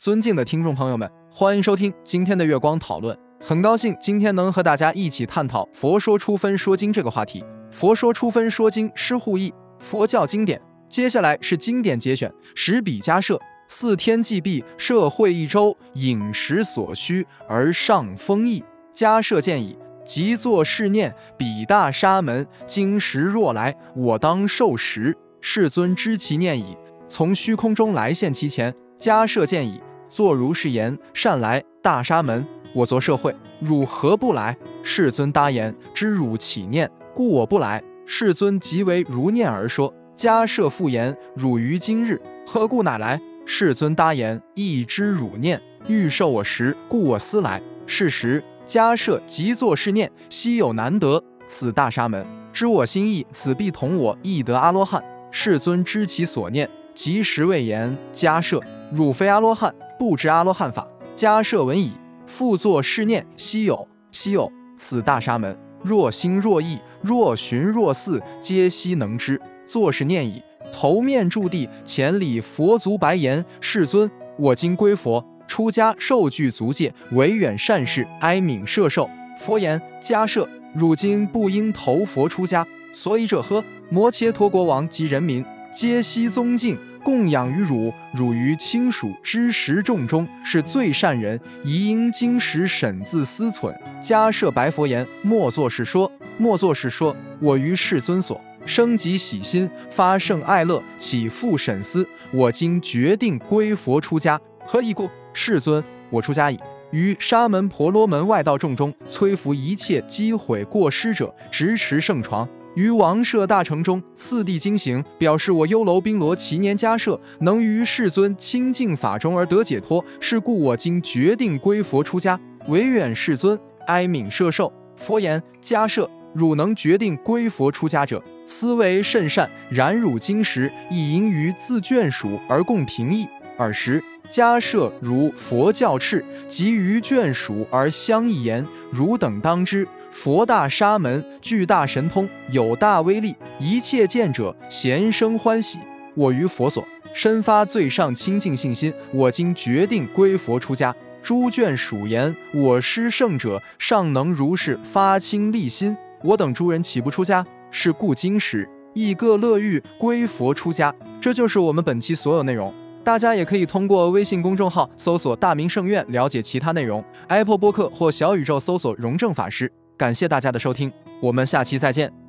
尊敬的听众朋友们，欢迎收听今天的月光讨论。很高兴今天能和大家一起探讨“佛说出分说经”这个话题。佛说出分说经，师护译，佛教经典。接下来是经典节选，十比迦舍，四天既毕，社会一周，饮食所需而上丰益。迦舍见矣，即作是念：彼大沙门，今时若来，我当受食。世尊知其念矣，从虚空中来现其前。迦舍见矣，作如是言：善来，大沙门，我作社会，汝何不来？世尊答言：知汝起念，故我不来。世尊即为如念而说。迦舍复言：汝于今日何故乃来？世尊答言：亦知汝念，欲受我食，故我思来。是时，迦舍即作是念：希有难得，此大沙门知我心意，此必同我亦得阿罗汉。世尊知其所念，即时谓言：迦舍。汝非阿罗汉，不知阿罗汉法。迦舍闻已，复作是念：希有，希有！此大沙门，若心若意，若寻若似，皆悉能知。作是念已，头面住地，前礼佛足白言：世尊，我今归佛，出家受具足戒，唯远善事，哀悯摄受。佛言：迦舍，汝今不应投佛出家，所以者何？摩羯陀国王及人民，皆悉宗敬。供养于汝，汝于亲属之识众中是最善人，宜应经时审自思忖。迦设白佛言：莫作是说，莫作是说。我于世尊所生极喜心，发圣爱乐，起复审思。我今决定归佛出家，何以故？世尊，我出家矣。于沙门婆罗门外道众中，摧伏一切击毁过失者，执持圣床。于王舍大城中，次第经行，表示我优楼宾罗祈年迦舍能于世尊清净法中而得解脱，是故我今决定归佛出家，唯愿世尊哀悯摄受。佛言：迦舍，汝能决定归佛出家者，思维甚善。然汝今时亦应于自眷属而共平易。尔时迦舍如佛教敕，及于眷属而相一言，汝等当知。佛大沙门，具大神通，有大威力，一切见者咸生欢喜。我于佛所深发最上清净信心，我今决定归佛出家。诸眷属言：我师圣者尚能如是发清立心，我等诸人岂不出家？是故今时亦各乐欲归佛出家。这就是我们本期所有内容。大家也可以通过微信公众号搜索“大明圣院”了解其他内容。Apple 播客或小宇宙搜索“荣正法师”。感谢大家的收听，我们下期再见。